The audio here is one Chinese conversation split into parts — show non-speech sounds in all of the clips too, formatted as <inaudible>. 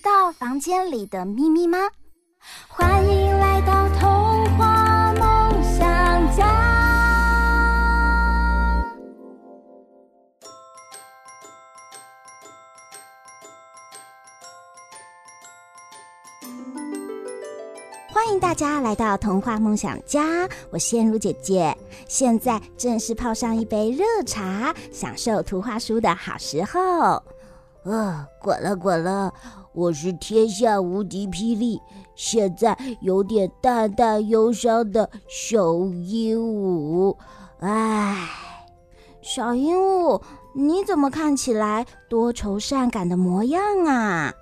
知道房间里的秘密吗？欢迎来到童话梦想家。欢迎大家来到童话梦想家，我是燕如姐姐。现在正是泡上一杯热茶，享受图画书的好时候。啊，滚了滚了！我是天下无敌霹雳，现在有点淡淡忧伤的小鹦鹉。唉，小鹦鹉，你怎么看起来多愁善感的模样啊？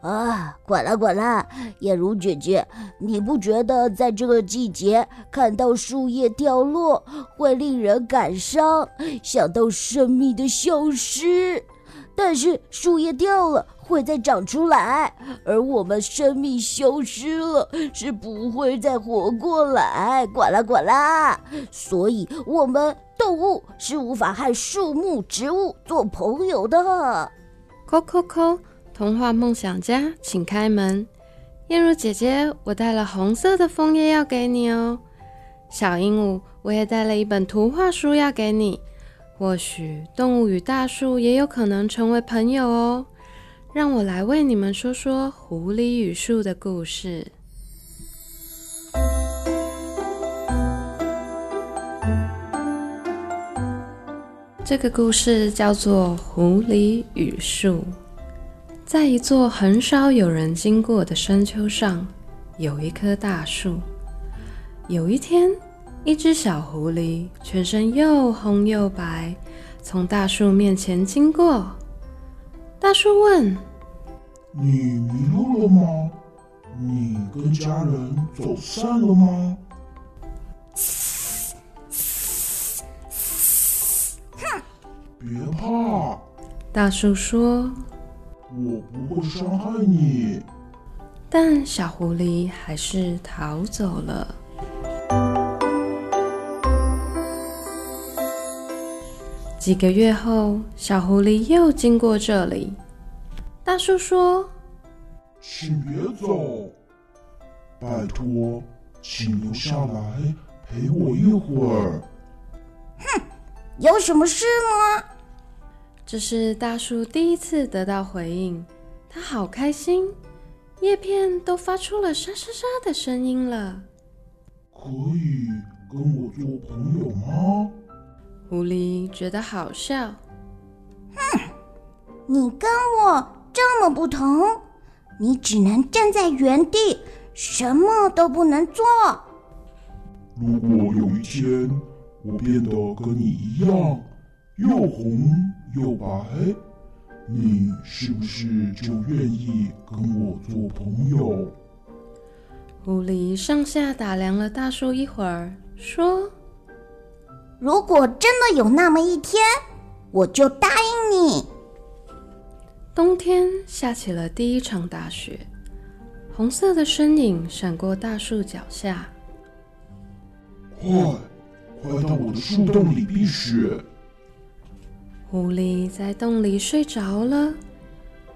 啊，滚了滚了，燕如姐姐，你不觉得在这个季节看到树叶掉落会令人感伤，想到生命的消失？但是树叶掉了会再长出来，而我们生命消失了是不会再活过来。管啦管啦，所以我们动物是无法和树木、植物做朋友的。扣扣扣。童话梦想家，请开门。燕如姐姐，我带了红色的枫叶要给你哦。小鹦鹉，我也带了一本图画书要给你。或许动物与大树也有可能成为朋友哦。让我来为你们说说狐狸与树的故事。这个故事叫做《狐狸与树》。在一座很少有人经过的山丘上，有一棵大树。有一天，一只小狐狸全身又红又白，从大树面前经过。大树问：“你迷路了吗？你跟家人走散了吗？”“哼，别怕。”大树说。我不会伤害你，但小狐狸还是逃走了。几个月后，小狐狸又经过这里。大叔说：“请别走，拜托，请留下来陪我一会儿。”哼，有什么事吗？这是大树第一次得到回应，它好开心，叶片都发出了沙沙沙的声音了。可以跟我做朋友吗？狐狸觉得好笑。哼，你跟我这么不同，你只能站在原地，什么都不能做。如果有一天我变得跟你一样，又红又白，你是不是就愿意跟我做朋友？狐狸上下打量了大树一会儿，说：“如果真的有那么一天，我就答应你。”冬天下起了第一场大雪，红色的身影闪过大树脚下。快，快到我的树洞里避雪。狐狸在洞里睡着了。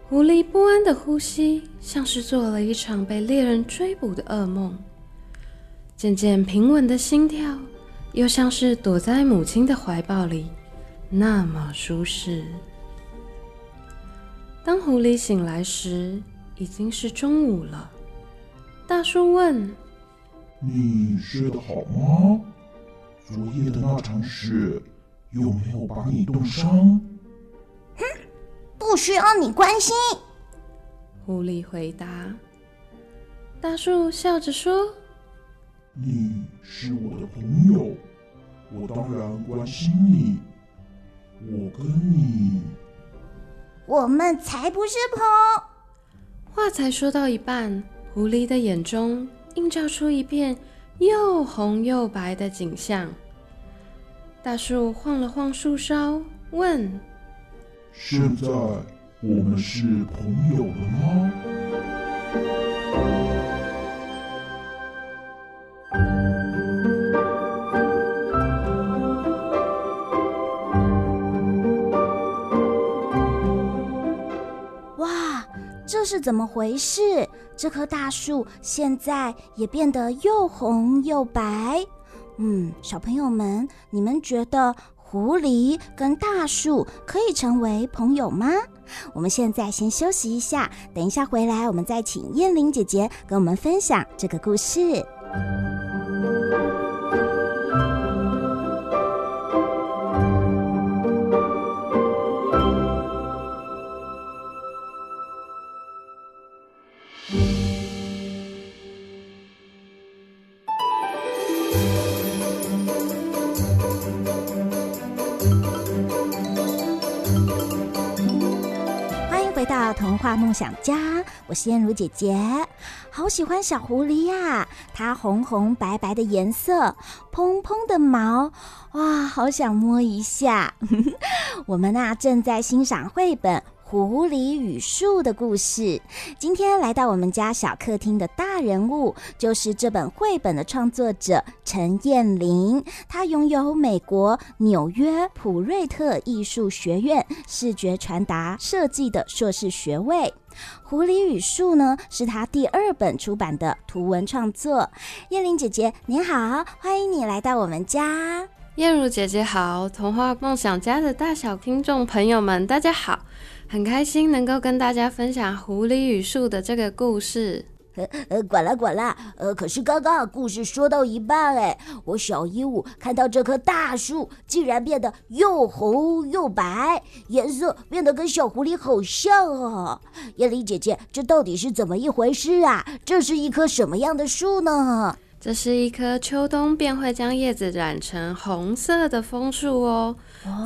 狐狸不安的呼吸，像是做了一场被猎人追捕的噩梦。渐渐平稳的心跳，又像是躲在母亲的怀抱里，那么舒适。当狐狸醒来时，已经是中午了。大叔问：“你睡得好吗？昨夜的那场雪……”有没有把你冻伤？哼，不需要你关心。狐狸回答。大树笑着说：“你是我的朋友，我当然关心你。我跟你，我们才不是朋。话才说到一半，狐狸的眼中映照出一片又红又白的景象。大树晃了晃树梢，问：“现在我们是朋友了吗？”是怎么回事？这棵大树现在也变得又红又白。嗯，小朋友们，你们觉得狐狸跟大树可以成为朋友吗？我们现在先休息一下，等一下回来，我们再请燕玲姐姐跟我们分享这个故事。梦想家，我是燕如姐姐，好喜欢小狐狸呀！它红红白白的颜色，蓬蓬的毛，哇，好想摸一下。<laughs> 我们呐正在欣赏绘本。狐狸与树的故事。今天来到我们家小客厅的大人物，就是这本绘本的创作者陈彦霖。他拥有美国纽约普瑞特艺术学院视觉传达设计的硕士学位。狐狸与树呢，是他第二本出版的图文创作。彦霖姐姐，你好，欢迎你来到我们家。燕如姐姐好，童话梦想家的大小听众朋友们，大家好。很开心能够跟大家分享《狐狸与树》的这个故事。呃呃，管啦管啦，呃，可是刚刚故事说到一半，哎，我小鹦鹉看到这棵大树竟然变得又红又白，颜色变得跟小狐狸好像哦。燕玲姐姐，这到底是怎么一回事啊？这是一棵什么样的树呢？这是一棵秋冬便会将叶子染成红色的枫树哦。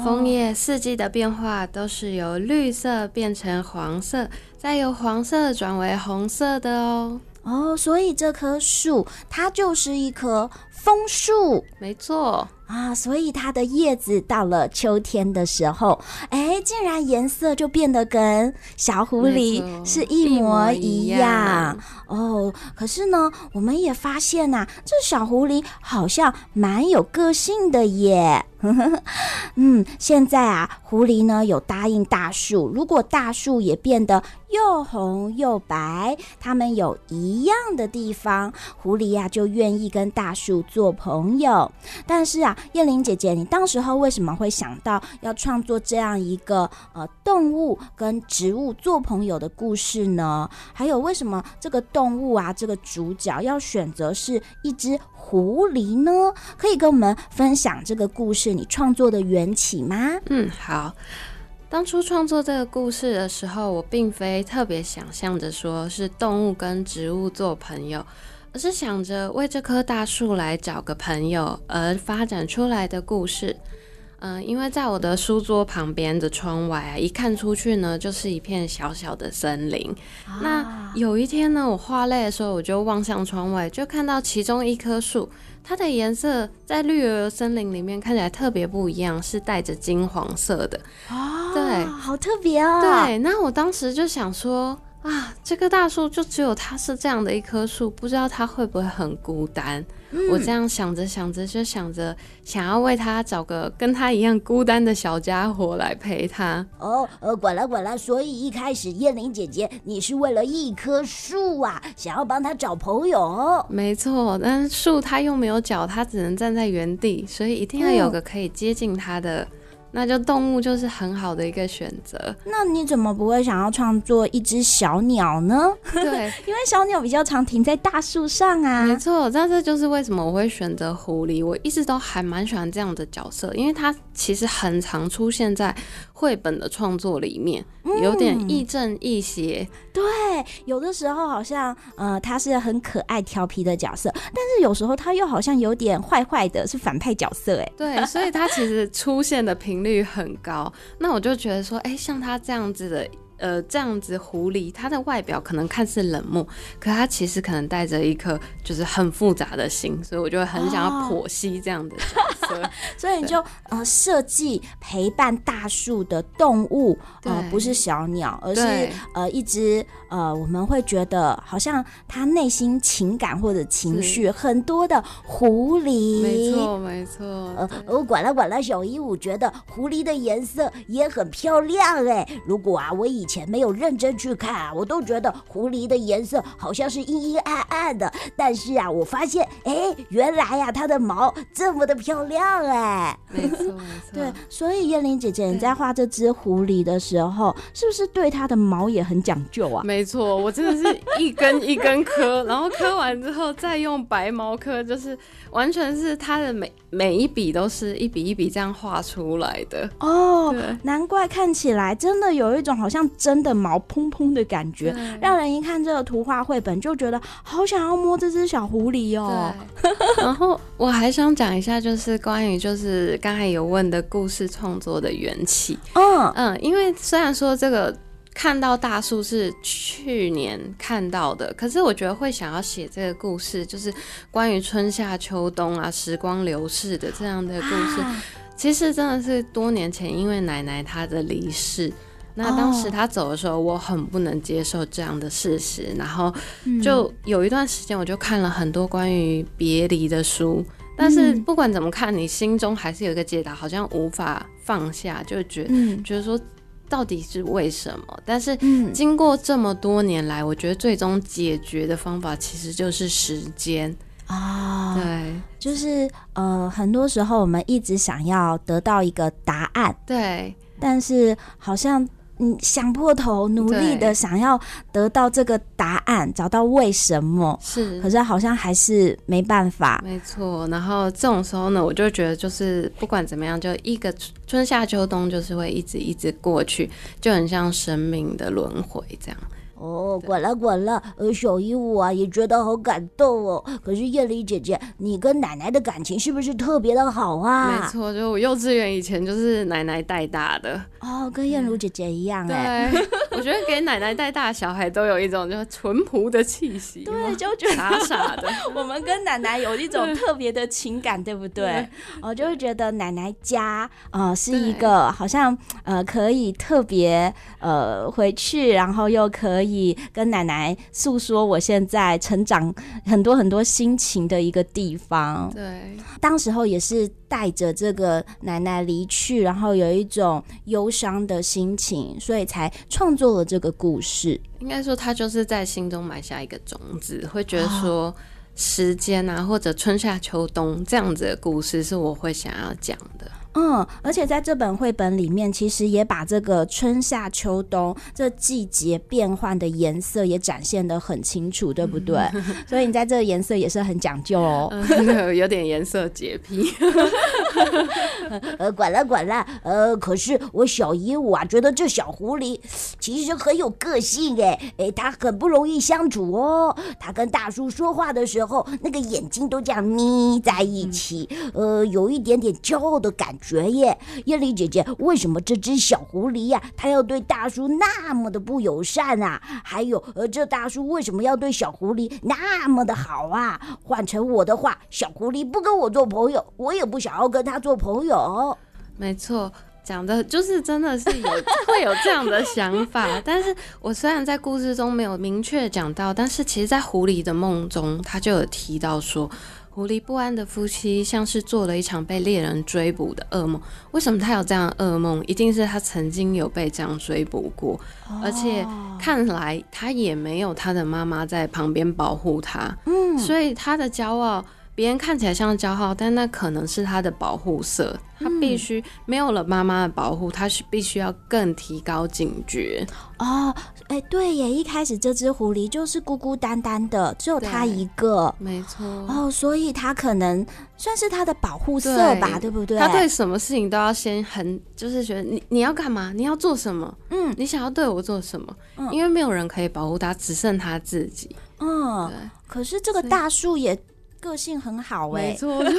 枫叶四季的变化都是由绿色变成黄色，再由黄色转为红色的哦。哦，所以这棵树它就是一棵枫树，没错。啊，所以它的叶子到了秋天的时候，哎，竟然颜色就变得跟小狐狸是一模一样，哦。可是呢，我们也发现呐、啊，这小狐狸好像蛮有个性的耶。<laughs> 嗯，现在啊，狐狸呢有答应大树，如果大树也变得又红又白，它们有一样的地方，狐狸呀、啊、就愿意跟大树做朋友。但是啊，彦霖姐姐，你当时候为什么会想到要创作这样一个呃动物跟植物做朋友的故事呢？还有为什么这个动物啊，这个主角要选择是一只狐狸呢？可以跟我们分享这个故事你创作的缘起吗？嗯，好。当初创作这个故事的时候，我并非特别想象着说是动物跟植物做朋友，而是想着为这棵大树来找个朋友而发展出来的故事。嗯，因为在我的书桌旁边的窗外啊，一看出去呢，就是一片小小的森林。啊、那有一天呢，我画累的时候，我就望向窗外，就看到其中一棵树，它的颜色在绿油油森林里面看起来特别不一样，是带着金黄色的。啊，对，好特别哦。对，那我当时就想说。啊，这棵大树就只有它是这样的一棵树，不知道它会不会很孤单。嗯、我这样想着想着，就想着想要为它找个跟它一样孤单的小家伙来陪它。哦，呃，管了管了，所以一开始燕玲姐姐，你是为了一棵树啊，想要帮它找朋友。没错，但是树它又没有脚，它只能站在原地，所以一定要有个可以接近它的。嗯那就动物就是很好的一个选择。那你怎么不会想要创作一只小鸟呢？对，<laughs> 因为小鸟比较常停在大树上啊。没错，但这就是为什么我会选择狐狸。我一直都还蛮喜欢这样的角色，因为它其实很常出现在绘本的创作里面，有点亦正亦邪。对，对，有的时候好像呃他是很可爱调皮的角色，但是有时候他又好像有点坏坏的，是反派角色哎。对，所以他其实出现的频率很高。那我就觉得说，哎、欸，像他这样子的。呃，这样子狐狸，它的外表可能看似冷漠，可它其实可能带着一颗就是很复杂的心，所以我就很想要剖析这样的角色。哦、<laughs> 所以你就呃设计陪伴大树的动物，呃不是小鸟，而是呃一只呃我们会觉得好像他内心情感或者情绪很多的狐狸。没错没错。呃，我管了管了，小鹦鹉觉得狐狸的颜色也很漂亮哎。如果啊我以前前没有认真去看啊，我都觉得狐狸的颜色好像是阴阴暗暗的。但是啊，我发现，哎，原来呀、啊，它的毛这么的漂亮哎。没错，没错。<laughs> 对，所以燕玲姐姐，你在画这只狐狸的时候，是不是对它的毛也很讲究啊？没错，我真的是一根一根磕，然后磕完之后再用白毛磕，就是完全是它的每每一笔都是一笔一笔这样画出来的。哦，难怪看起来真的有一种好像。真的毛蓬蓬的感觉，让人一看这个图画绘本就觉得好想要摸这只小狐狸哦。然后我还想讲一下，就是关于就是刚才有问的故事创作的缘起。嗯嗯，因为虽然说这个看到大树是去年看到的，可是我觉得会想要写这个故事，就是关于春夏秋冬啊，时光流逝的这样的故事，啊、其实真的是多年前因为奶奶她的离世。那当时她走的时候，我很不能接受这样的事实，然后就有一段时间，我就看了很多关于别离的书，但是不管怎么看，你心中还是有一个解答，好像无法放下，就觉得觉得说到底是为什么？但是经过这么多年来，我觉得最终解决的方法其实就是时间啊，对，就是呃，很多时候我们一直想要得到一个答案，对，但是好像。嗯，想破头努力的想要得到这个答案，找到为什么是，可是好像还是没办法。没错，然后这种时候呢，我就觉得就是不管怎么样，就一个春夏秋冬，就是会一直一直过去，就很像生命的轮回这样。哦，管了管了，呃，小鹦鹉啊也觉得好感动哦。可是燕丽姐姐，你跟奶奶的感情是不是特别的好啊？没错，就我幼稚园以前就是奶奶带大的。哦，跟燕如姐姐一样哎。对，我觉得给奶奶带大的小孩都有一种就是淳朴的气息。对，就觉得傻傻的。<laughs> 我们跟奶奶有一种特别的情感，对不对？我哦，就会觉得奶奶家呃是一个好像呃可以特别呃回去，然后又可以。跟奶奶诉说我现在成长很多很多心情的一个地方。对，当时候也是带着这个奶奶离去，然后有一种忧伤的心情，所以才创作了这个故事。应该说，他就是在心中埋下一个种子，会觉得说时间啊，或者春夏秋冬这样子的故事，是我会想要讲的。嗯，而且在这本绘本里面，其实也把这个春夏秋冬这季节变换的颜色也展现的很清楚，对不对？所以你在这个颜色也是很讲究哦，嗯、<laughs> 有点颜色洁癖。<laughs> 呃，管了管了，呃，可是我小鹦鹉啊，觉得这小狐狸其实很有个性哎，哎，它很不容易相处哦。它跟大叔说话的时候，那个眼睛都这样眯在一起，呃，有一点点骄傲的感觉。绝耶，燕玲姐姐，为什么这只小狐狸呀、啊，它要对大叔那么的不友善啊？还有，呃，这大叔为什么要对小狐狸那么的好啊？换成我的话，小狐狸不跟我做朋友，我也不想要跟他做朋友。没错，讲的就是真的是有会有这样的想法。<laughs> 但是我虽然在故事中没有明确讲到，但是其实，在狐狸的梦中，他就有提到说。狐狸不安的夫妻像是做了一场被猎人追捕的噩梦。为什么他有这样的噩梦？一定是他曾经有被这样追捕过，而且看来他也没有他的妈妈在旁边保护他。嗯，所以他的骄傲别人看起来像骄傲，但那可能是他的保护色。他必须没有了妈妈的保护，他是必须要更提高警觉。哦，哎，对耶，一开始这只狐狸就是孤孤单单的，只有他一个，没错。哦，所以他可能算是他的保护色吧，对，对不对？他对什么事情都要先很，就是觉得你你要干嘛，你要做什么，嗯，你想要对我做什么，嗯，因为没有人可以保护他，只剩他自己。嗯，可是这个大树也。个性很好哎、欸，没错，我觉得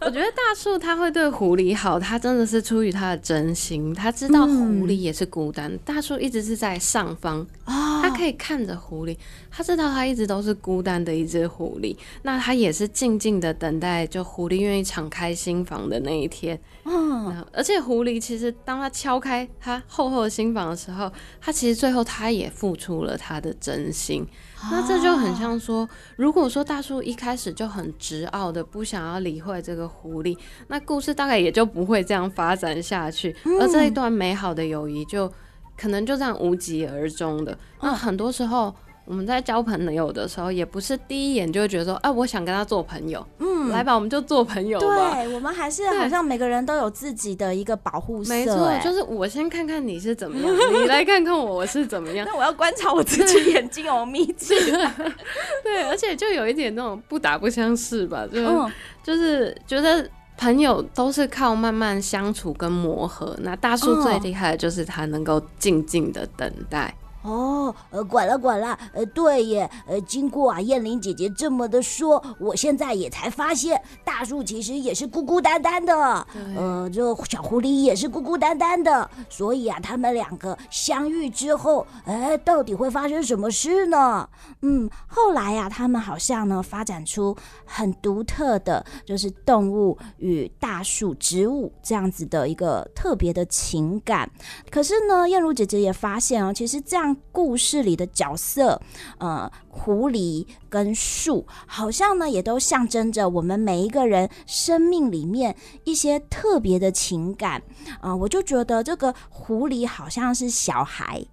<laughs> 我觉得大树他会对狐狸好，他真的是出于他的真心，他知道狐狸也是孤单。嗯、大树一直是在上方，哦、他可以看着狐狸，他知道他一直都是孤单的一只狐狸，那他也是静静的等待，就狐狸愿意敞开心房的那一天。嗯，而且狐狸其实当他敲开他厚厚的心房的时候，他其实最后他也付出了他的真心。那这就很像说，如果说大叔一开始就很执拗的不想要理会这个狐狸，那故事大概也就不会这样发展下去，而这一段美好的友谊就可能就这样无疾而终的。那很多时候。我们在交朋友的时候，也不是第一眼就会觉得说，哎、啊，我想跟他做朋友，嗯，来吧，我们就做朋友吧。对，我们还是好像每个人都有自己的一个保护色。没错，就是我先看看你是怎么样，<laughs> 你来看看我我是怎么样。<laughs> 那我要观察我自己眼睛有眯起来。<laughs> 对，而且就有一点那种不打不相识吧，就、嗯、就是觉得朋友都是靠慢慢相处跟磨合。那大树最厉害的就是他能够静静的等待。哦，呃，管了管了，呃，对耶，呃，经过啊，燕玲姐姐这么的说，我现在也才发现，大树其实也是孤孤单单的，对呃，这小狐狸也是孤孤单单的，所以啊，他们两个相遇之后，哎，到底会发生什么事呢？嗯，后来呀、啊，他们好像呢，发展出很独特的，就是动物与大树、植物这样子的一个特别的情感。可是呢，燕如姐姐也发现哦，其实这样。故事里的角色，呃，狐狸跟树，好像呢也都象征着我们每一个人生命里面一些特别的情感啊、呃。我就觉得这个狐狸好像是小孩，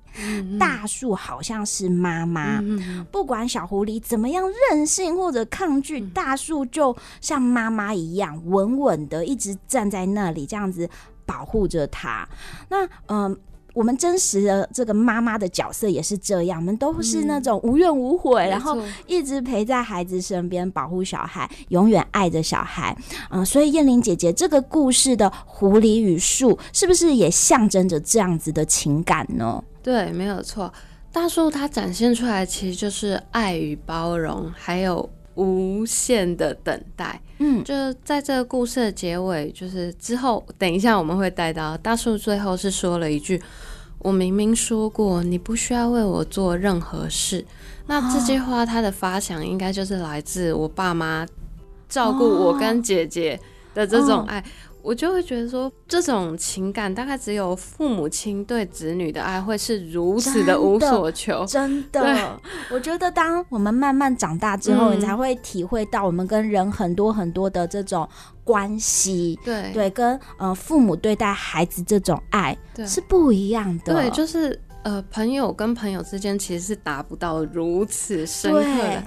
大树好像是妈妈。不管小狐狸怎么样任性或者抗拒，嗯、大树就像妈妈一样稳稳的一直站在那里，这样子保护着它。那嗯。呃我们真实的这个妈妈的角色也是这样，我们都是那种无怨无悔，嗯、然后一直陪在孩子身边，保护小孩，永远爱着小孩。嗯，所以燕玲姐姐这个故事的狐狸与树，是不是也象征着这样子的情感呢？对，没有错。大树它展现出来其实就是爱与包容，还有无限的等待。嗯，就在这个故事的结尾，就是之后等一下我们会带到大树最后是说了一句。我明明说过，你不需要为我做任何事。那这句话，它的发想应该就是来自我爸妈照顾我跟姐姐的这种爱。我就会觉得说，这种情感大概只有父母亲对子女的爱会是如此的无所求。真的，真的 <laughs> 我觉得当我们慢慢长大之后，嗯、你才会体会到我们跟人很多很多的这种关系。对对，跟呃父母对待孩子这种爱是不一样的。对，就是呃朋友跟朋友之间其实是达不到如此深刻的。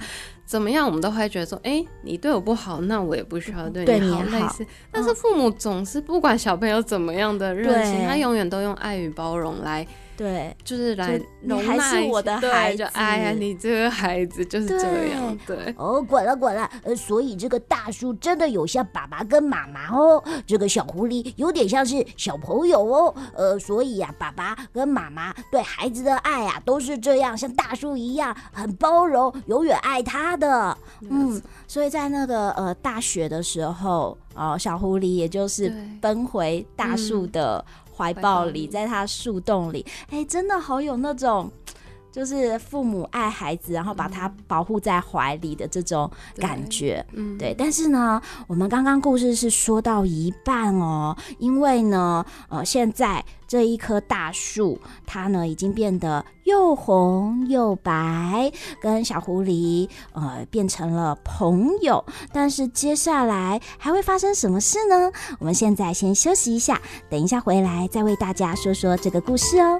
怎么样，我们都会觉得说，哎、欸，你对我不好，那我也不需要对你好，类似。但是父母总是不管小朋友怎么样的热情，他永远都用爱与包容来。对，就是来容纳，还是我的孩子，就哎呀，你这个孩子就是这样，对。对哦，管了管了，呃，所以这个大叔真的有像爸爸跟妈妈哦，这个小狐狸有点像是小朋友哦，呃，所以呀、啊，爸爸跟妈妈对孩子的爱啊，都是这样，像大叔一样很包容，永远爱他的。嗯，所以在那个呃大雪的时候，哦，小狐狸也就是奔回大树的。怀抱里，在他树洞里，哎、欸，真的好有那种，就是父母爱孩子，然后把他保护在怀里的这种感觉。嗯，对。但是呢，我们刚刚故事是说到一半哦，因为呢，呃，现在这一棵大树，它呢已经变得又红又白，跟小狐狸呃变成了朋友。但是接下来还会发生什么事呢？我们现在先休息一下，等一下回来再为大家说说这个故事哦。